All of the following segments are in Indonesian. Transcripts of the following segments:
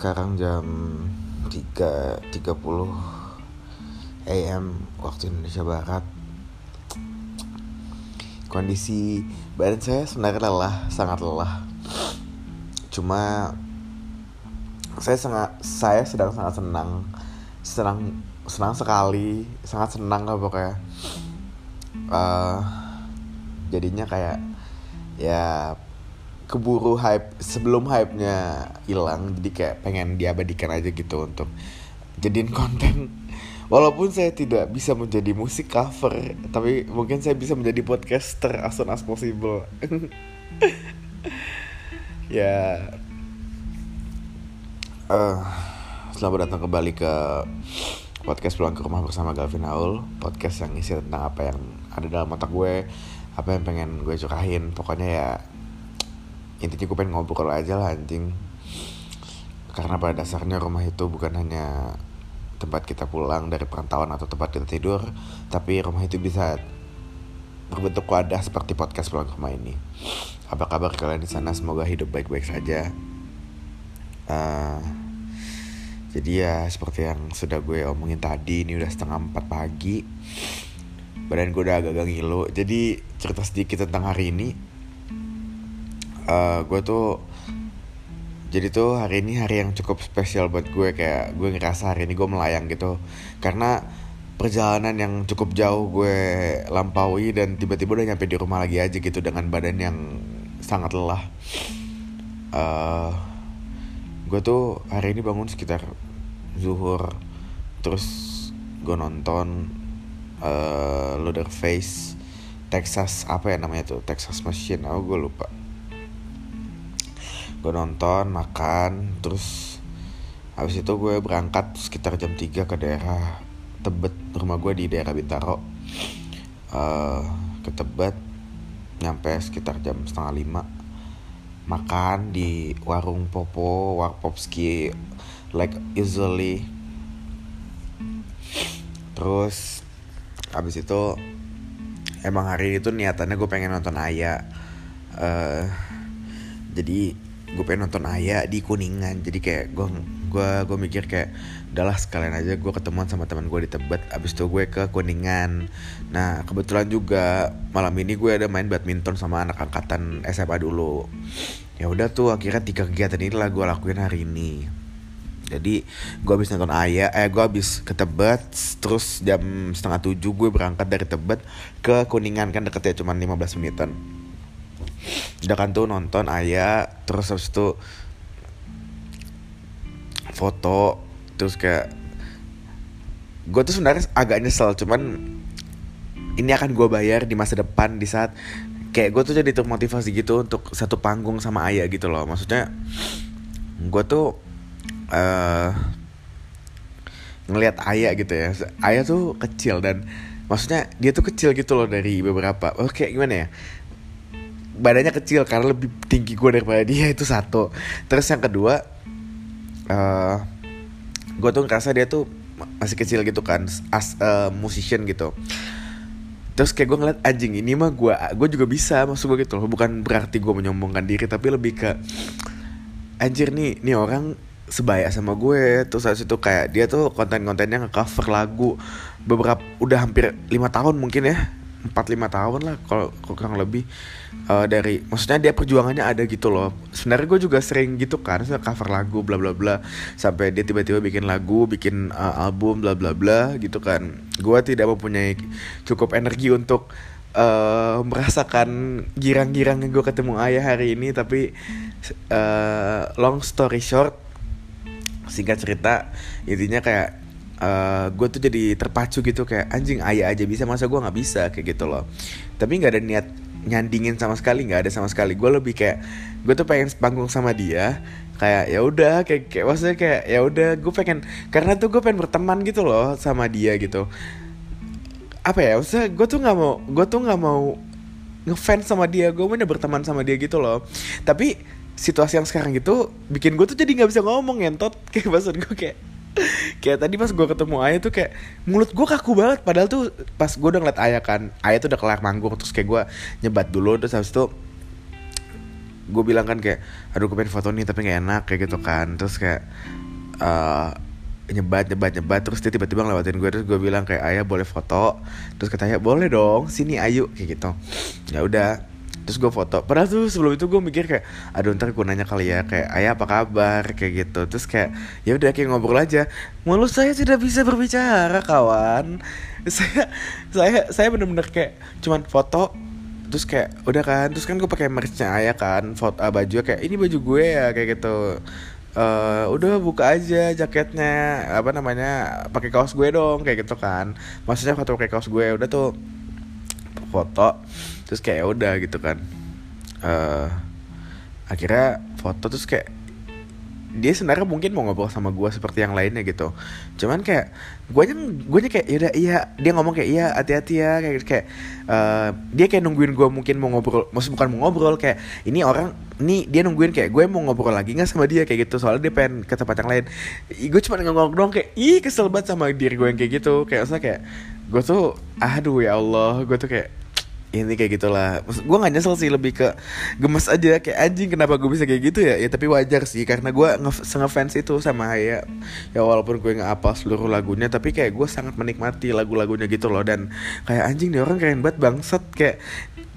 Sekarang jam 3.30 AM waktu Indonesia Barat. Kondisi badan saya sebenarnya lelah, sangat lelah. Cuma saya sangat saya sedang sangat senang. Senang senang sekali sangat senang lah pokoknya. Uh, jadinya kayak ya keburu hype sebelum hype nya hilang jadi kayak pengen diabadikan aja gitu untuk jadiin konten. Walaupun saya tidak bisa menjadi musik cover tapi mungkin saya bisa menjadi podcaster as soon as possible. Ya. Uh, selamat datang kembali ke podcast pulang ke rumah bersama Galvin Aul podcast yang isi tentang apa yang ada dalam otak gue apa yang pengen gue curahin. Pokoknya ya intinya gue pengen ngobrol aja lah anjing. Karena pada dasarnya rumah itu bukan hanya tempat kita pulang dari perantauan atau tempat kita tidur tapi rumah itu bisa berbentuk wadah seperti podcast pulang rumah ini. Apa kabar kalian di sana? Semoga hidup baik-baik saja. Uh, jadi ya seperti yang sudah gue omongin tadi ini udah setengah empat pagi. Badan gue udah agak-agak ngilu. Jadi cerita sedikit tentang hari ini uh, gue tuh jadi tuh hari ini hari yang cukup spesial buat gue kayak gue ngerasa hari ini gue melayang gitu. Karena perjalanan yang cukup jauh gue lampaui dan tiba-tiba udah nyampe di rumah lagi aja gitu dengan badan yang sangat lelah. Uh, gue tuh hari ini bangun sekitar zuhur terus gue nonton uh, Face Texas apa ya namanya tuh? Texas Machine oh gue lupa gue nonton makan terus habis itu gue berangkat sekitar jam 3 ke daerah Tebet. Rumah gue di daerah Bintaro. Uh, ke Tebet nyampe sekitar jam setengah lima. Makan di warung Popo Warpopski like usually terus habis itu emang hari itu niatannya gue pengen nonton Ayah uh, jadi gue pengen nonton Ayah di Kuningan. Jadi kayak gue gue gue mikir kayak udahlah sekalian aja gue ketemuan sama teman gue di Tebet abis itu gue ke Kuningan. Nah kebetulan juga malam ini gue ada main badminton sama anak angkatan SMA dulu. Ya udah tuh akhirnya tiga kegiatan ini lah gue lakuin hari ini. Jadi gue habis nonton Ayah eh gue habis ke Tebet terus jam setengah tujuh gue berangkat dari Tebet ke Kuningan. Kan deketnya cuma 15 menitan udah kan tuh nonton ayah terus habis itu foto terus kayak gue tuh sebenarnya agak nyesel cuman ini akan gue bayar di masa depan di saat kayak gue tuh jadi termotivasi gitu untuk satu panggung sama ayah gitu loh. Maksudnya gue tuh uh, ngelihat ayah gitu ya. Ayah tuh kecil dan maksudnya dia tuh kecil gitu loh dari beberapa. Oke gimana ya badannya kecil karena lebih tinggi gue daripada dia itu satu. Terus yang kedua uh, eh, gue tuh ngerasa dia tuh masih kecil gitu kan as uh, musician gitu. Terus kayak gue ngeliat anjing ini mah gue gue juga bisa. Maksud gue gitu loh bukan berarti gue menyombongkan diri tapi lebih ke anjir nih nih orang sebaya sama gue. Terus saat itu kayak dia tuh konten-kontennya nge-cover lagu beberapa udah hampir lima tahun mungkin ya empat lima tahun lah kalau kurang lebih uh, dari maksudnya dia perjuangannya ada gitu loh. Sebenarnya gue juga sering gitu kan cover lagu bla bla bla sampai dia tiba-tiba bikin lagu bikin uh, album bla bla bla gitu kan. Gue tidak mempunyai cukup energi untuk uh, merasakan girang-girangnya gue ketemu ayah hari ini tapi uh, long story short singkat cerita intinya kayak uh, eh, gue tuh jadi terpacu gitu kayak anjing ayah aja bisa masa gue nggak bisa? Kayak gitu loh. Tapi nggak ada niat nyandingin sama sekali nggak ada sama sekali. Gue lebih kayak gue tuh pengen panggung sama dia kayak ya udah kayak kayak maksudnya kayak ya udah gue pengen karena tuh gue pengen berteman gitu loh sama dia gitu. Apa ya maksudnya gue tuh nggak mau gue tuh nggak mau ngefans sama dia gue mau berteman sama dia gitu loh. Tapi situasi yang sekarang gitu bikin gue tuh jadi nggak bisa ngomong ngentot. Kayak maksud gue kayak kayak tadi pas gue ketemu Ayah tuh kayak mulut gue kaku banget. Padahal tuh pas gue udah ngeliat Ayah kan Ayah tuh udah kelar manggung. Terus kayak gue nyebat dulu terus habis itu gue bilang kan kayak aduh gue pengen foto nih tapi nggak enak kayak gitu kan. Terus kayak uh, nyebat nyebat nyebat. Terus dia tiba-tiba ngelewatin gue terus gue bilang kayak ayah boleh foto? Terus katanya boleh dong sini ayo kayak gitu. Ya udah terus gue foto. Padahal tuh sebelum itu gue mikir kayak aduh ntar gue nanya kali ya kayak ayah apa kabar? Kayak gitu. Terus kayak ya udah kayak ngobrol aja. Mulut saya tidak bisa berbicara kawan. Saya saya saya bener-bener kayak cuman foto terus kayak udah kan? Terus kan gue pakai merchnya ayah kan foto uh, baju kayak ini baju gue ya kayak gitu. Uh, udah buka aja jaketnya apa namanya pakai kaos gue dong kayak gitu kan. Maksudnya foto pakai kaos gue. Udah tuh foto terus kayak ya udah gitu kan. Uh, akhirnya foto terus kayak dia sebenarnya mungkin mau ngobrol sama gue seperti yang lainnya gitu. Cuman kayak gue nya gue nya kayak yaudah iya. Dia ngomong kayak iya hati-hati ya kayak kayak uh, dia kayak nungguin gue mungkin mau ngobrol maksud bukan mau ngobrol kayak ini orang nih dia nungguin kayak gue mau ngobrol lagi nggak sama dia kayak gitu. Soalnya dia pengen ke tempat yang lain. Gue cuma ngomong doang kayak ih kesel banget sama diri gue yang kayak gitu. Kayak maksudnya kayak gue tuh aduh ya Allah. Gue tuh kayak ini kayak gitulah. Gue gak nyesel sih lebih ke gemes aja kayak anjing kenapa gue bisa kayak gitu ya? Ya tapi wajar sih karena gue nge fans itu sama ya ya walaupun gue nggak apa seluruh lagunya tapi kayak gue sangat menikmati lagu-lagunya gitu loh. Dan kayak anjing nih orang keren banget bangsat. Kayak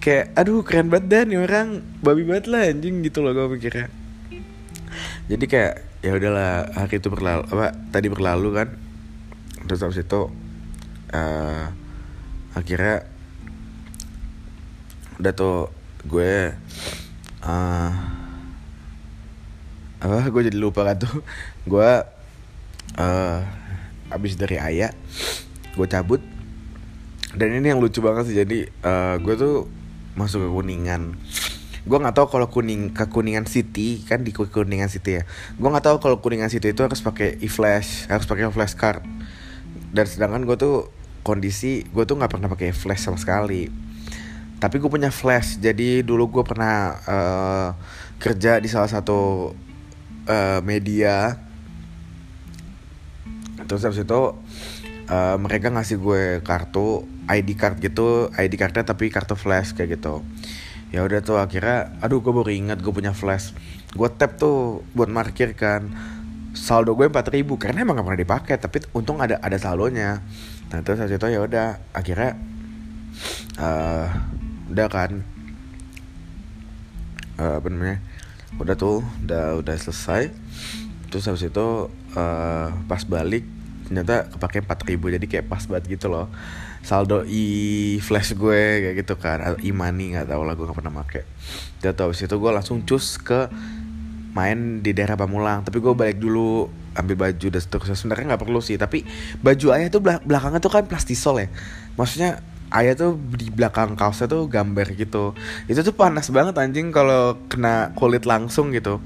kayak aduh keren banget dan nih orang babi banget lah anjing gitu loh gue pikirnya jadi kayak ya udahlah hari itu berlalu apa tadi berlalu kan. Terus habis itu uh, akhirnya udah tuh gue uh, apa gue jadi lupa kan tuh. Gue uh, abis dari ayah gue cabut. Dan ini yang lucu banget sih jadi uh, gue tuh masuk ke kuningan. Gue nggak tahu kalau kuning ke kuningan city kan di kuningan city ya. Gue nggak tahu kalau kuningan city itu harus pakai e flash harus pakai flash card. Dan sedangkan gue tuh kondisi gue tuh nggak pernah pakai flash sama sekali tapi gue punya flash. Jadi dulu gue pernah uh, kerja di salah satu uh, media. Terus habis itu uh, mereka ngasih gue kartu ID card gitu. ID cardnya tapi kartu flash kayak gitu. Ya udah tuh akhirnya aduh gue baru ingat gue punya flash. Gue tap tuh buat markir kan. Saldo gue empat ribu karena emang gak pernah dipakai tapi untung ada ada saldonya. Nah terus habis itu ya udah akhirnya uh, udah kan? Uh, apa namanya? Udah tuh udah udah selesai. Terus habis itu uh, pas balik ternyata kepake empat ribu jadi kayak pas banget gitu loh. Saldo i flash gue kayak gitu kan. Atau i money nggak tahu lah gue gak pernah make. Tuh habis itu gue langsung cus ke main di daerah Pamulang. Tapi gue balik dulu ambil baju dan seterusnya. Sebenarnya nggak perlu sih tapi baju ayah tuh belakangnya tuh kan plastisol ya. Maksudnya ayah tuh di belakang kaosnya tuh gambar gitu. Itu tuh panas banget anjing kalau kena kulit langsung gitu.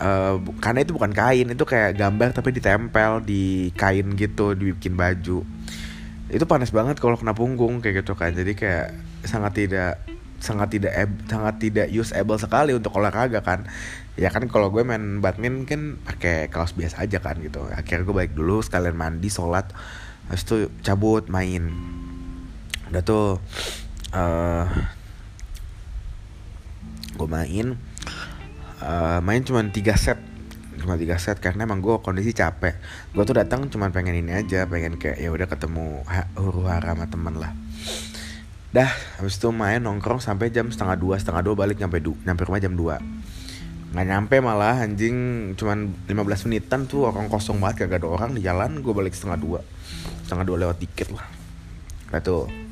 Uh, karena itu bukan kain itu kayak gambar tapi ditempel di kain gitu dibikin baju. Itu panas banget kalau kena punggung kayak gitu kan. Jadi kayak sangat tidak sangat tidak sangat tidak usable sekali untuk olahraga kan. Ya kan kalau gue main badminton kan pakai kaos biasa aja kan gitu. Akhirnya gue balik dulu sekalian mandi sholat. Habis itu cabut main udah tuh uh, gue main uh, main cuma tiga set. Cuma tiga set karena emang gue kondisi capek. Gue tuh datang cuma pengen ini aja pengen kayak ya udah ketemu huru hara sama temen lah. Dah habis itu main nongkrong sampai jam setengah dua setengah dua balik nyampe du nyampe rumah jam dua. Nggak nyampe malah anjing cuman 15 menitan tuh orang kosong banget gak ada orang di jalan gue balik setengah dua. Setengah dua lewat tiket lah. Nah tuh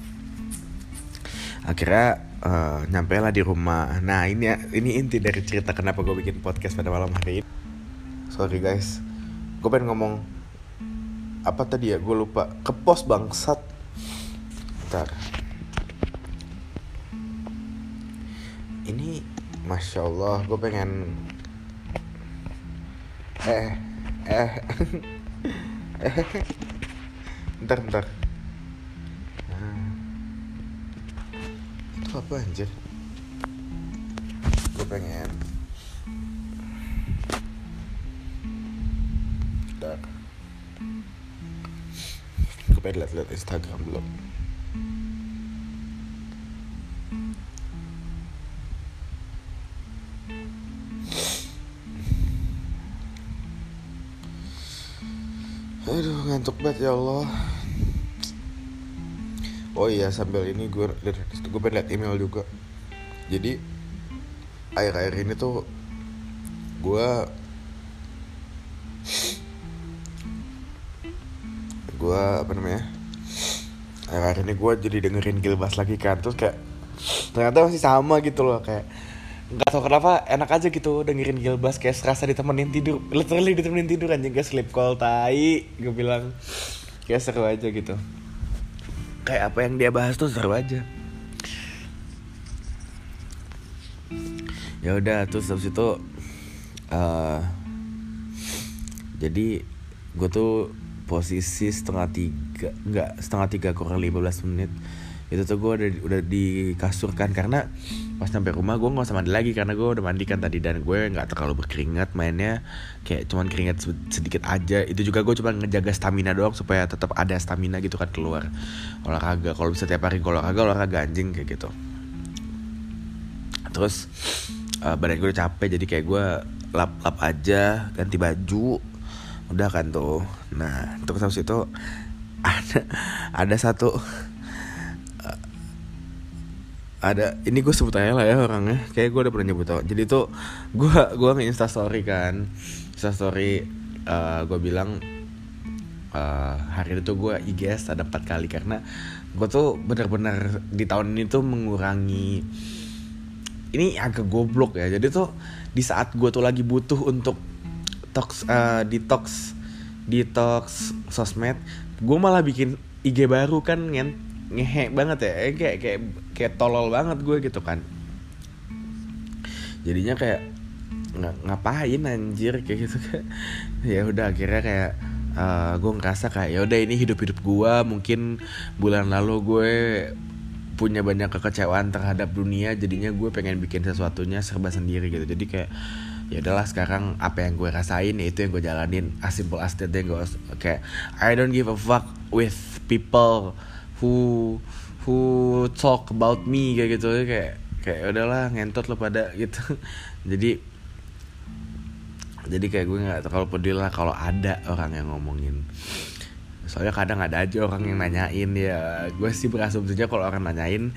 akhirnya uh, nyampe lah di rumah. Nah ini ini inti dari cerita kenapa gue bikin podcast pada malam hari ini. Sorry guys. Gue pengen ngomong apa tadi ya? Gue lupa. Ke pos bangsat. Ntar ini masya allah gue pengen eh eh eh ntar ntar apa anjir? Gue pengen Bentar. gue pengen liat liat Instagram belum Aduh ngantuk banget ya Allah oh iya sambil ini gue gue pengen liat email juga. Jadi akhir-akhir ini tuh gue gue apa namanya akhir-akhir ini gue jadi dengerin Gilbas lagi kan. Terus kayak ternyata masih sama gitu loh kayak nggak tau kenapa enak aja gitu dengerin Gilbas kayak serasa ditemenin tidur literally ditemenin tidur anjing kayak sleep call tai gue bilang. Kayak seru aja gitu kayak apa yang dia bahas tuh seru aja. Ya udah terus habis itu uh, jadi gue tuh posisi setengah tiga nggak setengah tiga kurang 15 menit. Itu tuh gue udah udah di karena pas sampai rumah gue nggak usah mandi lagi karena gue udah mandi kan tadi dan gue nggak terlalu berkeringat mainnya. Kayak cuman keringat sedikit aja. Itu juga gue cuma ngejaga stamina doang supaya tetap ada stamina gitu kan keluar. Olahraga kalau bisa tiap hari olahraga olahraga anjing kayak gitu. Terus uh, badan gue udah capek jadi kayak gue lap lap aja ganti baju. Udah kan tuh. Nah terus habis itu ada ada satu ada ini gue sebut aja lah ya orangnya. Kayak gue udah pernah nyebut tau. Jadi tuh gue gue nge insta story kan. Insta story uh, gue bilang uh, hari itu gue IGS ada empat kali. Karena gue tuh bener-bener di tahun ini tuh mengurangi ini agak goblok ya. Jadi tuh di saat gue tuh lagi butuh untuk tox uh, detox detox sosmed gue malah bikin IG baru kan ngen ngehe banget ya. Eh, kayak kayak kayak tolol banget gue gitu kan. Jadinya kayak ng ngapain anjir kayak gitu kan. Ya udah akhirnya kayak uh, gue ngerasa kayak ya udah ini hidup hidup gue mungkin bulan lalu gue punya banyak kekecewaan terhadap dunia jadinya gue pengen bikin sesuatunya serba sendiri gitu. Jadi kayak ya udahlah sekarang apa yang gue rasain ya itu yang gue jalanin. As simple as that gue kayak I don't give a fuck with people who who talk about me kayak gitu. Kayak kayak udahlah ngentot lo pada gitu. Jadi jadi kayak gue nggak terlalu peduli lah kalau ada orang yang ngomongin. Soalnya kadang ada aja orang yang nanyain ya. Gue sih berasumsinya kalau orang nanyain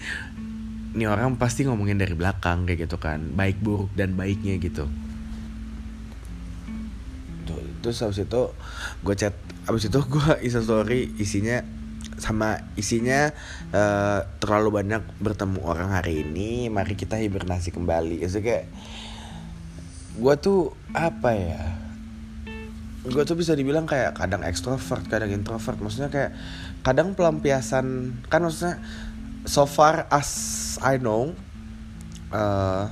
ini orang pasti ngomongin dari belakang kayak gitu kan. Baik buruk dan baiknya gitu. Tuh terus habis itu gue chat habis itu gue isa story isinya sama isinya uh, terlalu banyak bertemu orang hari ini mari kita hibernasi kembali. Itu kayak gue tuh apa ya gue tuh bisa dibilang kayak kadang ekstrovert kadang introvert. Maksudnya kayak kadang pelampiasan kan maksudnya so far as I know uh,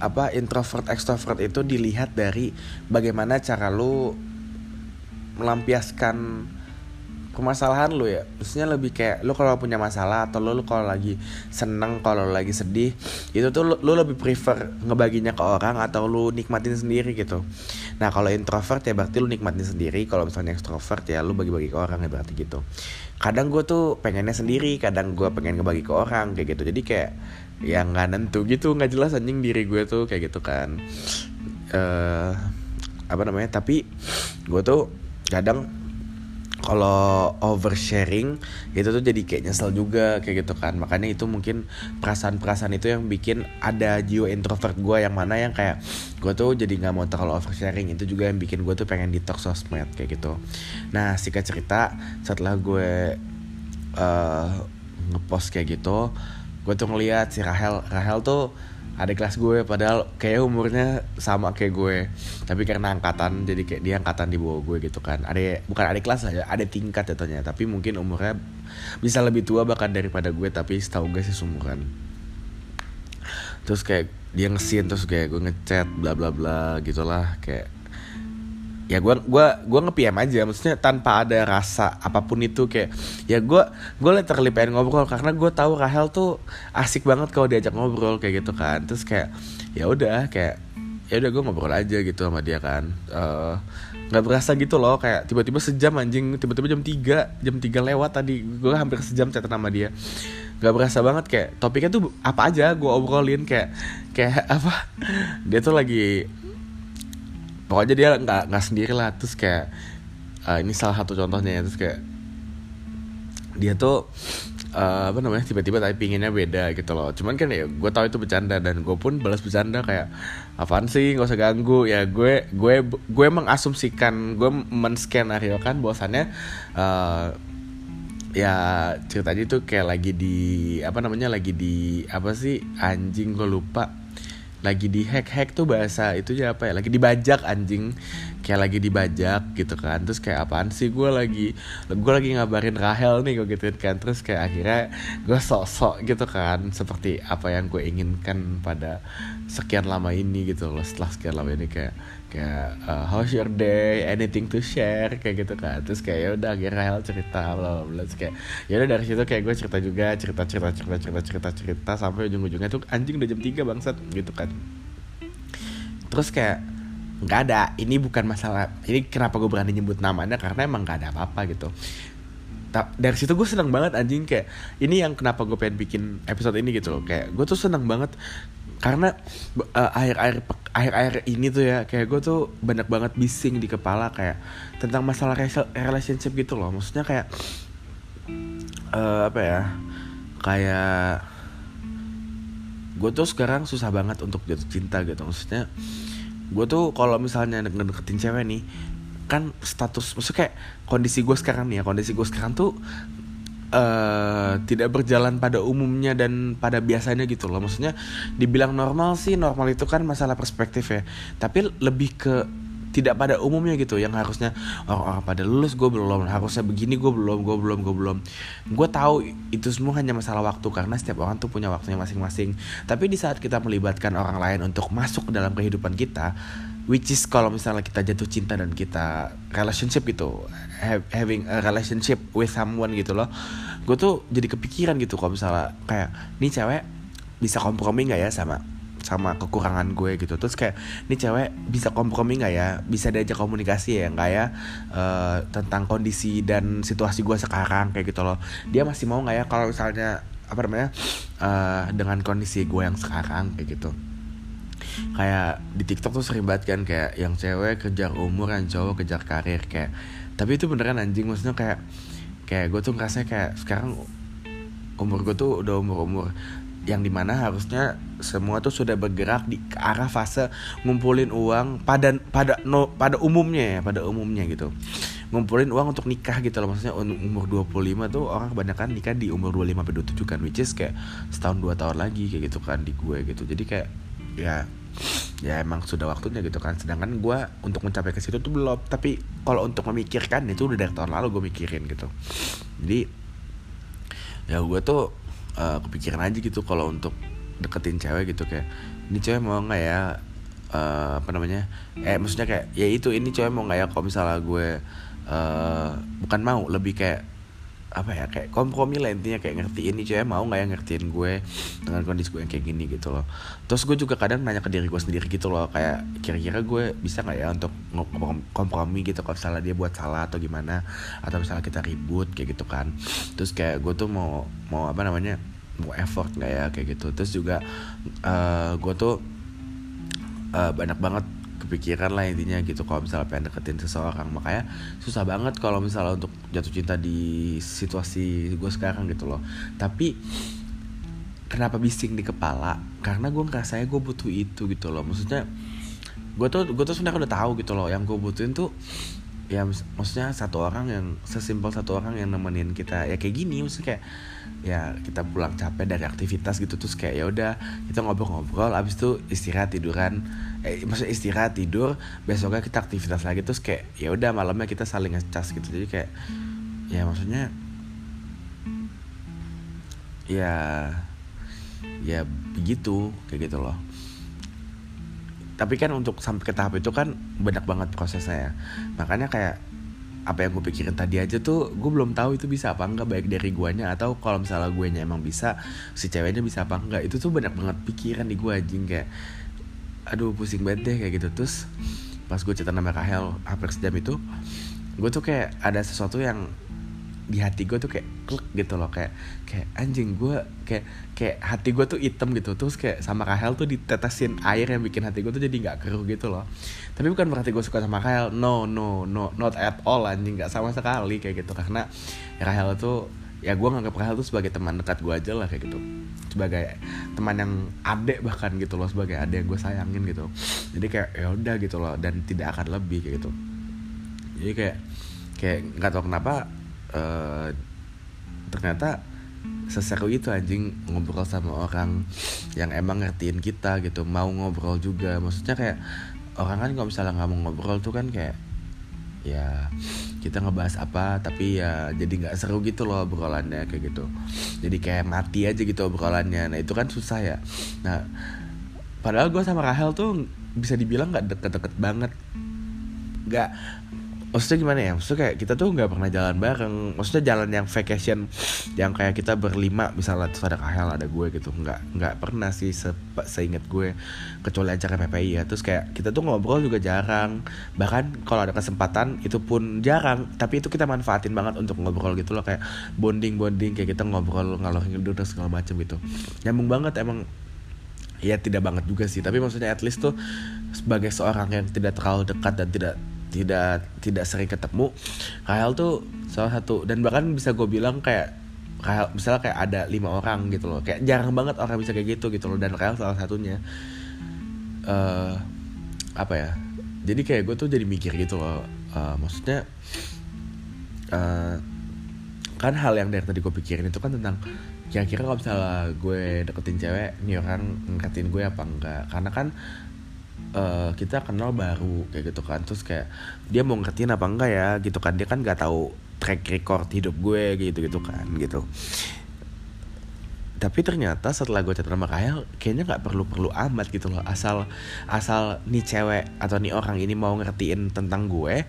apa introvert ekstrovert itu dilihat dari bagaimana cara lu melampiaskan permasalahan lu ya. Maksudnya lebih kayak lu kalau punya masalah atau lu, lu kalau lagi seneng kalau lagi sedih itu tuh lu lebih prefer ngebaginya ke orang atau lu nikmatin sendiri gitu. Nah kalau introvert ya berarti lu nikmatin sendiri. Kalau misalnya extrovert ya lu bagi-bagi ke orang ya berarti gitu. Kadang gue tuh pengennya sendiri kadang gue pengen ngebagi ke orang kayak gitu. Jadi kayak yang nggak nentu gitu nggak jelas anjing diri gue tuh kayak gitu kan. Uh, apa namanya tapi gue tuh kadang kalau oversharing itu tuh jadi kayak nyesel juga kayak gitu kan. Makanya itu mungkin perasaan-perasaan itu yang bikin ada jiwa introvert gue yang mana yang kayak gue tuh jadi nggak mau terlalu oversharing. Itu juga yang bikin gue tuh pengen detox sosmed kayak gitu. Nah singkat cerita setelah gue uh, ngepost kayak gitu gue tuh ngeliat si Rahel. Rahel tuh ada kelas gue padahal kayak umurnya sama kayak gue. Tapi karena angkatan jadi kayak dia angkatan di bawah gue gitu kan. Ada bukan ada kelas aja ada tingkat jatuhnya tapi mungkin umurnya bisa lebih tua bahkan daripada gue tapi setahu gue sih sumuran terus kayak dia ngesin terus kayak gue ngechat bla bla bla gitulah kayak ya gue gua gua nge PM aja. Maksudnya tanpa ada rasa apa pun itu kayak ya gue gue literally pengen ngobrol. Karena gue tahu Rahel tuh asik banget kalau diajak ngobrol kayak gitu kan. Terus kayak ya udah kayak ya udah gue ngobrol aja gitu sama dia kan. Nggak uh, berasa gitu loh. Kayak tiba-tiba sejam anjing. Tiba-tiba jam 3 jam 3 lewat tadi. Gue hampir sejam chat sama dia. Nggak berasa banget. Kayak topiknya tuh apa aja gue obrolin. Kayak kayak apa? Dia tuh lagi pokoknya dia nggak nggak sendiri lah. Terus kayak uh, ini salah satu contohnya ya. Terus kayak dia tuh uh, apa namanya tiba-tiba typinginnya beda gitu loh. Cuman kan ya gue tahu itu bercanda dan gue pun balas bercanda kayak apaan sih? Nggak usah ganggu. Ya gue gue gue mengasumsikan gue menskenario kan bahwasannya uh, ya ceritanya itu kayak lagi di apa namanya lagi di apa sih anjing gue lupa lagi di hack hack tuh bahasa itu ya apa ya? Lagi dibajak anjing. Kayak lagi dibajak gitu kan. Terus kayak apaan sih? Gue lagi gue lagi ngabarin Rahel nih gue gitu kan. Terus kayak akhirnya gue sok-sok gitu kan. Seperti apa yang gue inginkan pada sekian lama ini gitu loh. Setelah sekian lama ini kayak kayak uh, how's your day? Anything to share? Kayak gitu kan. Terus kayak ya udah akhirnya Rahel cerita bla terus kayak ya udah dari situ kayak gue cerita juga cerita cerita cerita cerita cerita cerita sampai ujung ujungnya tuh anjing udah jam 3 bangsat gitu kan. Terus kayak nggak ada ini bukan masalah ini kenapa gue berani nyebut namanya? Karena emang nggak ada apa-apa gitu. Dari situ gue seneng banget anjing kayak ini yang kenapa gue pengen bikin episode ini gitu loh. Kayak gue tuh seneng banget karena uh, akhir-akhir akhir-akhir ini tuh ya kayak gue tuh banyak banget bising di kepala kayak tentang masalah relationship gitu loh. Maksudnya kayak uh, apa ya kayak gue tuh sekarang susah banget untuk jatuh cinta gitu. Maksudnya gue tuh kalau misalnya ngedeketin cewek nih kan status maksudnya kayak kondisi gue sekarang nih ya kondisi gue sekarang tuh uh, tidak berjalan pada umumnya dan pada biasanya gitu loh. Maksudnya dibilang normal sih normal itu kan masalah perspektif ya. Tapi lebih ke tidak pada umumnya gitu yang harusnya orang-orang pada lulus gue belum harusnya begini gue belum gue belum gue belum. Gue tahu itu semua hanya masalah waktu karena setiap orang tuh punya waktunya masing-masing. Tapi di saat kita melibatkan orang lain untuk masuk ke dalam kehidupan kita which is kalau misalnya kita jatuh cinta dan kita relationship gitu having a relationship with someone gitu loh gue tuh jadi kepikiran gitu kalau misalnya kayak nih cewek bisa kompromi nggak ya sama sama kekurangan gue? Gitu. Terus kayak nih cewek bisa kompromi nggak ya? Bisa diajak komunikasi ya nggak ya uh, tentang kondisi dan situasi gue sekarang? Kayak gitu loh. Dia masih mau nggak ya kalau misalnya apa namanya uh, dengan kondisi gue yang sekarang? Kayak gitu kayak di TikTok tuh sering banget kan kayak yang cewek kejar umur yang cowok kejar karir kayak tapi itu beneran anjing maksudnya kayak kayak gue tuh ngerasa kayak sekarang umur gue tuh udah umur umur yang di mana harusnya semua tuh sudah bergerak di arah fase ngumpulin uang pada pada no pada umumnya ya pada umumnya gitu. Ngumpulin uang untuk nikah gitu loh maksudnya umur 25 tuh orang kebanyakan nikah di umur 25 sampai 27 kan which is kayak setahun dua tahun lagi kayak gitu kan di gue gitu. Jadi kayak ya ya emang sudah waktunya gitu kan. Sedangkan gue untuk mencapai ke situ tuh belum. Tapi kalau untuk memikirkan itu udah dari tahun lalu gue mikirin gitu. Jadi ya gue tuh uh, kepikiran aja gitu kalau untuk deketin cewek gitu. Kayak ini cewek mau nggak ya? Uh, apa namanya? Eh maksudnya kayak ya itu ini cewek mau nggak ya kalau misalnya gue uh, bukan mau lebih kayak apa ya kayak kompromi lah intinya kayak ngertiin nih cewek mau nggak ya ngertiin gue dengan kondisi gue yang kayak gini gitu loh. Terus gue juga kadang nanya ke diri gue sendiri gitu loh kayak kira-kira gue bisa nggak ya untuk kompromi gitu kalau misalnya dia buat salah atau gimana? Atau misalnya kita ribut kayak gitu kan. Terus kayak gue tuh mau mau apa namanya mau effort nggak ya kayak gitu. Terus juga uh, gue tuh uh, banyak banget kepikiran lah intinya gitu kalau misalnya pengen deketin seseorang. Makanya susah banget kalau misalnya untuk jatuh cinta di situasi gue sekarang gitu loh. Tapi kenapa bising di kepala? Karena gue ngerasanya gue butuh itu gitu loh. Maksudnya gue tuh gue tuh sebenarnya udah tahu gitu loh yang gue butuhin tuh ya maksudnya satu orang yang sesimpel satu orang yang nemenin kita. Ya kayak gini maksudnya kayak ya kita pulang capek dari aktivitas gitu terus kayak ya udah kita ngobrol-ngobrol abis itu istirahat tiduran. Eh maksudnya istirahat tidur besoknya kita aktivitas lagi terus kayak ya udah malamnya kita saling ngecas gitu. Jadi kayak ya maksudnya ya ya begitu kayak gitu loh. Tapi kan untuk sampai ke tahap itu kan banyak banget prosesnya ya. Makanya kayak apa yang gue pikirin tadi aja tuh gue belum tahu itu bisa apa enggak baik dari guanya atau kalau misalnya gue nya emang bisa si ceweknya bisa apa enggak. Itu tuh banyak banget pikiran di gue anjing kayak aduh pusing banget deh kayak gitu. Terus pas gue cerita nama Rahel hampir sejam itu gue tuh kayak ada sesuatu yang di hati gue tuh kayak klik gitu loh kayak kayak anjing gue kayak kayak hati gue tuh hitam gitu. Terus kayak sama Rahel tuh ditetesin air yang bikin hati gue tuh jadi nggak keruh gitu loh. Tapi bukan berarti gue suka sama Rahel. No no no not at all anjing nggak sama sekali kayak gitu. Karena Rahel tuh ya gue nganggap Rahel tuh sebagai teman dekat gue aja lah kayak gitu. Sebagai teman yang adek bahkan gitu loh sebagai adek yang gue sayangin gitu. Jadi kayak ya udah gitu loh dan tidak akan lebih kayak gitu. Jadi kayak kayak nggak tahu kenapa uh, ternyata seseru itu anjing ngobrol sama orang yang emang ngertiin kita gitu mau ngobrol juga. Maksudnya kayak orang kan kalau misalnya nggak mau ngobrol tuh kan kayak ya kita ngebahas apa tapi ya jadi nggak seru gitu loh obrolannya kayak gitu. Jadi kayak mati aja gitu obrolannya. Nah itu kan susah ya. Nah padahal gue sama Rahel tuh bisa dibilang nggak deket-deket banget. Nggak maksudnya gimana ya? Maksudnya kayak kita tuh nggak pernah jalan bareng. Maksudnya jalan yang vacation yang kayak kita berlima misalnya terus ada Kahel ada gue gitu. Nggak nggak pernah sih se seingat gue kecuali acara PPI ya. Terus kayak kita tuh ngobrol juga jarang. Bahkan kalau ada kesempatan itu pun jarang. Tapi itu kita manfaatin banget untuk ngobrol gitu loh. Kayak bonding bonding kayak kita ngobrol ngalor ngidul dan segala macem gitu. Nyambung banget emang. Ya tidak banget juga sih. Tapi maksudnya at least tuh sebagai seorang yang tidak terlalu dekat dan tidak tidak tidak sering ketemu. Rahel tuh salah satu dan bahkan bisa gue bilang kayak Rahel misalnya kayak ada lima orang gitu loh. Kayak jarang banget orang bisa kayak gitu gitu loh dan Rahel salah satunya. Uh, apa ya? Jadi kayak gue tuh jadi mikir gitu loh. Uh, maksudnya uh, kan hal yang dari tadi gue pikirin itu kan tentang kira-kira kalau misalnya gue deketin cewek nih orang ngeketin gue apa enggak. Karena kan uh, kita kenal baru kayak gitu kan. Terus kayak dia mau ngertiin apa enggak ya gitu kan. Dia kan nggak tahu track record hidup gue gitu gitu kan gitu tapi ternyata setelah gue chat sama Kyle kayaknya nggak perlu perlu amat gitu loh. Asal asal nih cewek atau nih orang ini mau ngertiin tentang gue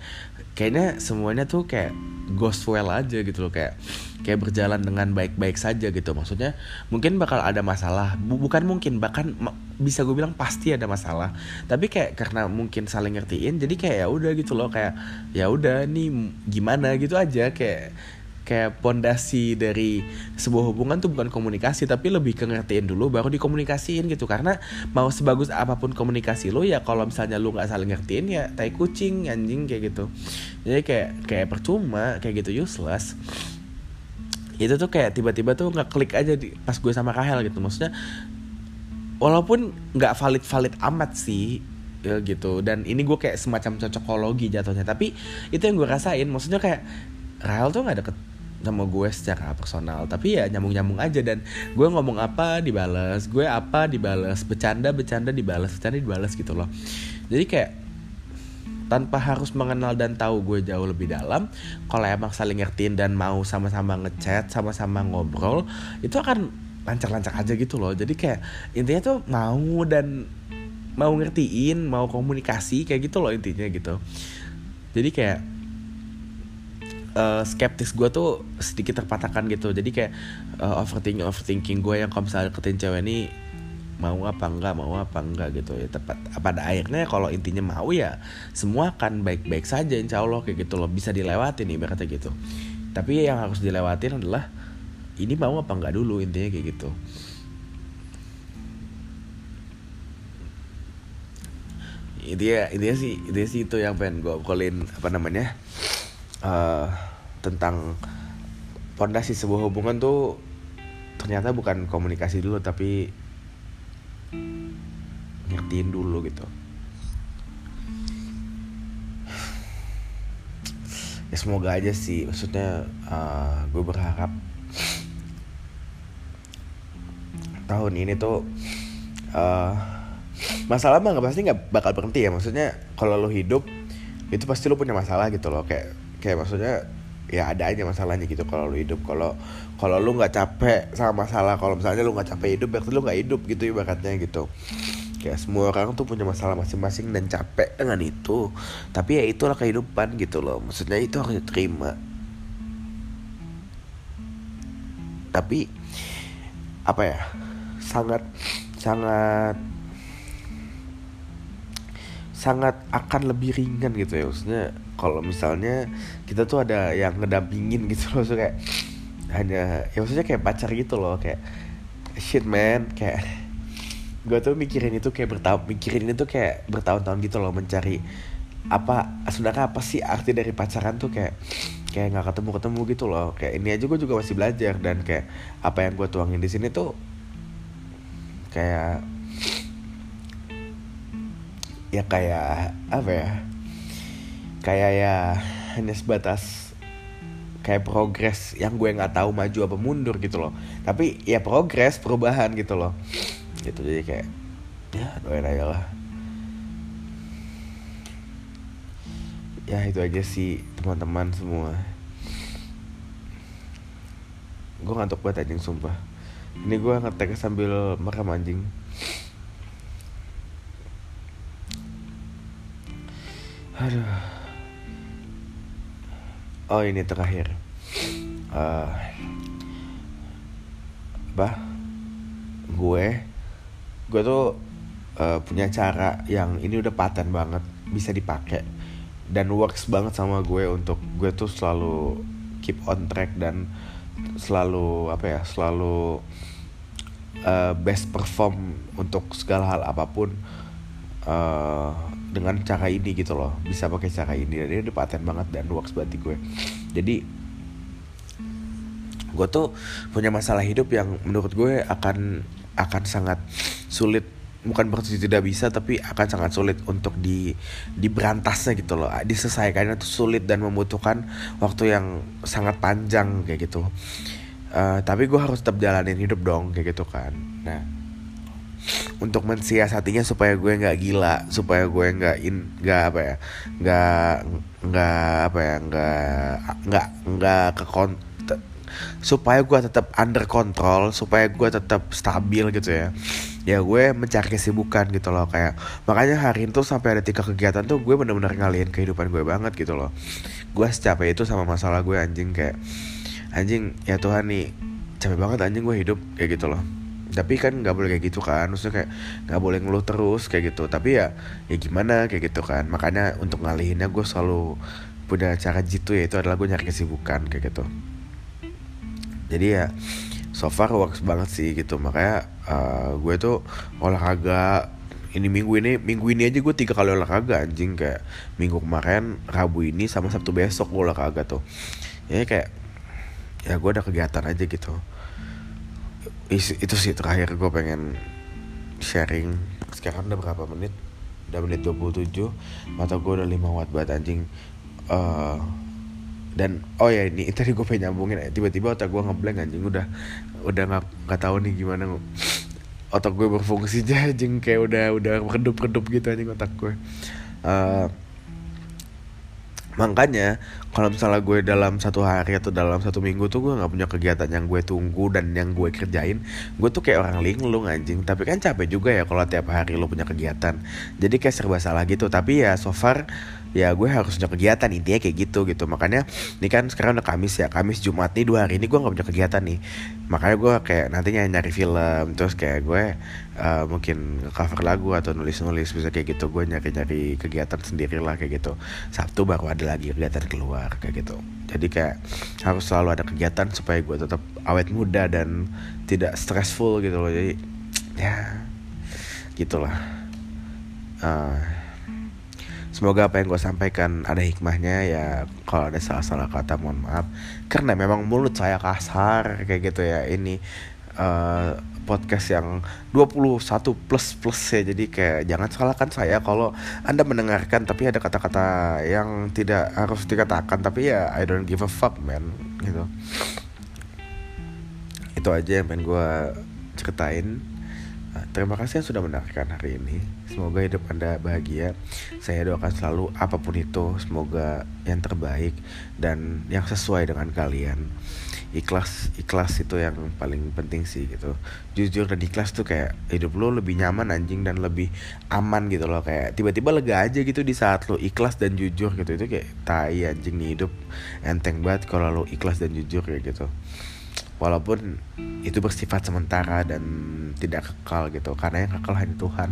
kayaknya semuanya tuh kayak ghost well aja gitu loh. Kayak kayak berjalan dengan baik-baik saja gitu. Maksudnya mungkin bakal ada masalah. Bukan mungkin bahkan bisa gue bilang pasti ada masalah. Tapi kayak karena mungkin saling ngertiin jadi kayak ya udah gitu loh. Kayak ya udah nih gimana gitu aja. Kayak kayak pondasi dari sebuah hubungan tuh bukan komunikasi tapi lebih ke ngertiin dulu baru dikomunikasiin gitu. Karena mau sebagus apa pun komunikasi lo ya kalau misalnya lo nggak saling ngertiin ya tai kucing anjing kayak gitu. Jadi kayak kayak percuma kayak gitu useless. Itu tuh kayak tiba-tiba tuh nggak klik aja di, pas gue sama Kahel gitu. Maksudnya walaupun nggak valid valid amat sih ya gitu. Dan ini gue kayak semacam cocokologi jatuhnya. Tapi itu yang gue rasain. Maksudnya kayak Rahel tuh nggak deket sama gue secara personal. Tapi ya nyambung nyambung aja dan gue ngomong apa dibales gue apa dibales bercanda bercanda dibales bercanda dibales gitu loh. Jadi kayak tanpa harus mengenal dan tahu gue jauh lebih dalam kalau emang saling ngertiin dan mau sama-sama ngechat sama-sama ngobrol itu akan lancar-lancar aja gitu loh. Jadi kayak intinya tuh mau dan mau ngertiin mau komunikasi kayak gitu loh intinya gitu. Jadi kayak uh, skeptis gue tuh sedikit terpatahkan gitu. Jadi kayak uh, overthinking overthinking gue yang kalau misalnya deketin cewek ini mau apa enggak mau apa enggak gitu ya tepat. Pada akhirnya kalau intinya mau ya semua akan baik-baik saja insya Allah kayak gitu loh. Bisa dilewatin nih berarti gitu. Tapi yang harus dilewatin adalah ini mau apa enggak dulu intinya kayak gitu. Intinya intinya sih intinya sih itu yang pengen gue obrolin apa namanya uh, tentang pondasi sebuah hubungan tuh ternyata bukan komunikasi dulu tapi ngertiin dulu gitu. Ya semoga aja sih maksudnya uh, gue berharap tahun ini tuh uh, masalah mah nggak pasti nggak bakal berhenti ya. Maksudnya kalau lo hidup itu pasti lo punya masalah gitu loh. Kayak kayak maksudnya ya ada aja masalahnya gitu kalau lu hidup. Kalau kalau lu nggak capek sama masalah kalau misalnya lu nggak capek hidup berarti lu nggak hidup gitu ibaratnya gitu. Kayak semua orang tuh punya masalah masing-masing dan capek dengan itu. Tapi ya itulah kehidupan gitu loh. Maksudnya itu harus diterima. Tapi apa ya sangat sangat sangat akan lebih ringan gitu ya. Maksudnya kalau misalnya kita tuh ada yang ngedampingin gitu loh so kayak hanya ya maksudnya kayak pacar gitu loh kayak shit man kayak gue tuh mikirin itu kayak bertahun mikirin itu kayak bertahun-tahun gitu loh mencari apa sebenarnya apa sih arti dari pacaran tuh kayak kayak nggak ketemu ketemu gitu loh. Kayak ini aja gue juga masih belajar dan kayak apa yang gue tuangin di sini tuh kayak ya kayak apa ya kayak ya hanya sebatas kayak progres yang gue nggak tahu maju apa mundur gitu loh. Tapi ya progres perubahan gitu loh. Gitu jadi kayak ya doain aja lah. Ya itu aja sih teman-teman semua. Gue ngantuk banget anjing sumpah. Ini gue ngetek sambil merekam anjing. Aduh oh ini terakhir. Uh, apa? Gue gue tuh uh, punya cara yang ini udah paten banget bisa dipakai. Dan works banget sama gue untuk gue tuh selalu keep on track dan selalu apa ya selalu uh, best perform untuk segala hal apa pun. Uh, dengan cara ini gitu loh. Bisa pakai cara ini. Dan ini udah paten banget dan works di gue. Jadi gue tuh punya masalah hidup yang menurut gue akan akan sangat sulit. Bukan berarti tidak bisa tapi akan sangat sulit untuk di diberantasnya gitu loh. Diselesaikannya tuh sulit dan membutuhkan waktu yang sangat panjang kayak gitu. Uh, tapi gue harus tetap jalanin hidup dong kayak gitu kan. Nah untuk mensiasatinya supaya gue nggak gila supaya gue nggak in nggak apa ya nggak nggak apa ya nggak nggak nggak ke supaya gue tetap under control supaya gue tetap stabil gitu ya. Ya gue mencari kesibukan gitu loh kayak makanya hari itu sampai ada tiga kegiatan tuh gue bener-bener ngalihin kehidupan gue banget gitu loh. Gue secapek itu sama masalah gue anjing kayak anjing ya Tuhan nih capek banget anjing gue hidup kayak gitu loh tapi kan nggak boleh kayak gitu kan. Maksudnya kayak nggak boleh ngeluh terus kayak gitu. Tapi ya ya gimana kayak gitu kan. Makanya untuk ngalihinnya gue selalu punya cara jitu ya itu adalah gue nyari kesibukan kayak gitu. Jadi ya so far works banget sih gitu. Makanya uh, gue tuh olahraga ini minggu ini minggu ini aja gue tiga kali olahraga anjing. Kayak minggu kemarin rabu ini sama sabtu besok gue olahraga tuh. Ya kayak ya gue ada kegiatan aja gitu itu sih terakhir gue pengen sharing. Sekarang udah berapa menit? Udah menit 27 mata gue udah 5 watt banget anjing. Uh, dan oh ya ini tadi gue pengen nyambungin tiba-tiba otak gue ngeblank anjing. Udah udah nggak nggak tahu nih gimana otak gue berfungsi aja anjing. Kayak udah udah redup redup gitu anjing otak gue uh, makanya kalau misalnya gue dalam satu hari atau dalam satu minggu tuh gue nggak punya kegiatan yang gue tunggu dan yang gue kerjain gue tuh kayak orang linglung anjing. Tapi kan capek juga ya kalau tiap hari lo punya kegiatan. Jadi kayak serba salah gitu. Tapi ya so far ya gue harus punya kegiatan intinya kayak gitu gitu. Makanya ini kan sekarang udah Kamis ya Kamis Jumat nih dua hari ini gue nggak punya kegiatan nih. Makanya gue kayak nantinya nyari film terus kayak gue uh, mungkin cover lagu atau nulis nulis bisa kayak gitu. Gue nyari nyari kegiatan sendiri lah kayak gitu. Sabtu baru ada lagi kegiatan keluar kayak gitu. Jadi kayak harus selalu ada kegiatan supaya gue tetap awet muda dan tidak stressful gitu loh. Jadi ya gitulah. Uh, Semoga apa yang gue sampaikan ada hikmahnya ya. Kalau ada salah-salah kata mohon maaf. Karena memang mulut saya kasar kayak gitu ya. Ini uh, podcast yang 21 plus plus ya. Jadi kayak jangan salahkan saya kalau Anda mendengarkan tapi ada kata-kata yang tidak harus dikatakan Tapi ya I don't give a fuck man gitu. Itu aja yang pengen gue ceritain terima kasih yang sudah mendengarkan hari ini. Semoga hidup Anda bahagia. Saya doakan selalu apa pun itu, semoga yang terbaik dan yang sesuai dengan kalian. Ikhlas, ikhlas itu yang paling penting sih gitu. Jujur dan ikhlas tuh kayak hidup lo lebih nyaman anjing dan lebih aman gitu loh kayak tiba-tiba lega aja gitu di saat lo ikhlas dan jujur gitu itu kayak tai anjing nih hidup enteng banget kalau lo ikhlas dan jujur kayak gitu walaupun itu bersifat sementara dan tidak kekal gitu karena yang kekal hanya Tuhan.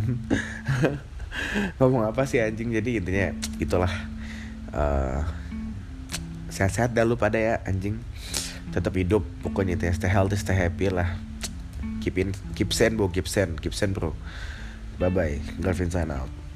Ngomong apa sih anjing? Jadi intinya itulah uh, sehat-sehat dah lu pada ya anjing. Tetap hidup pokoknya itu stay healthy stay happy lah. Keep in keep sane bro. Keep sane keep sane bro. Bye bye Garvin sign out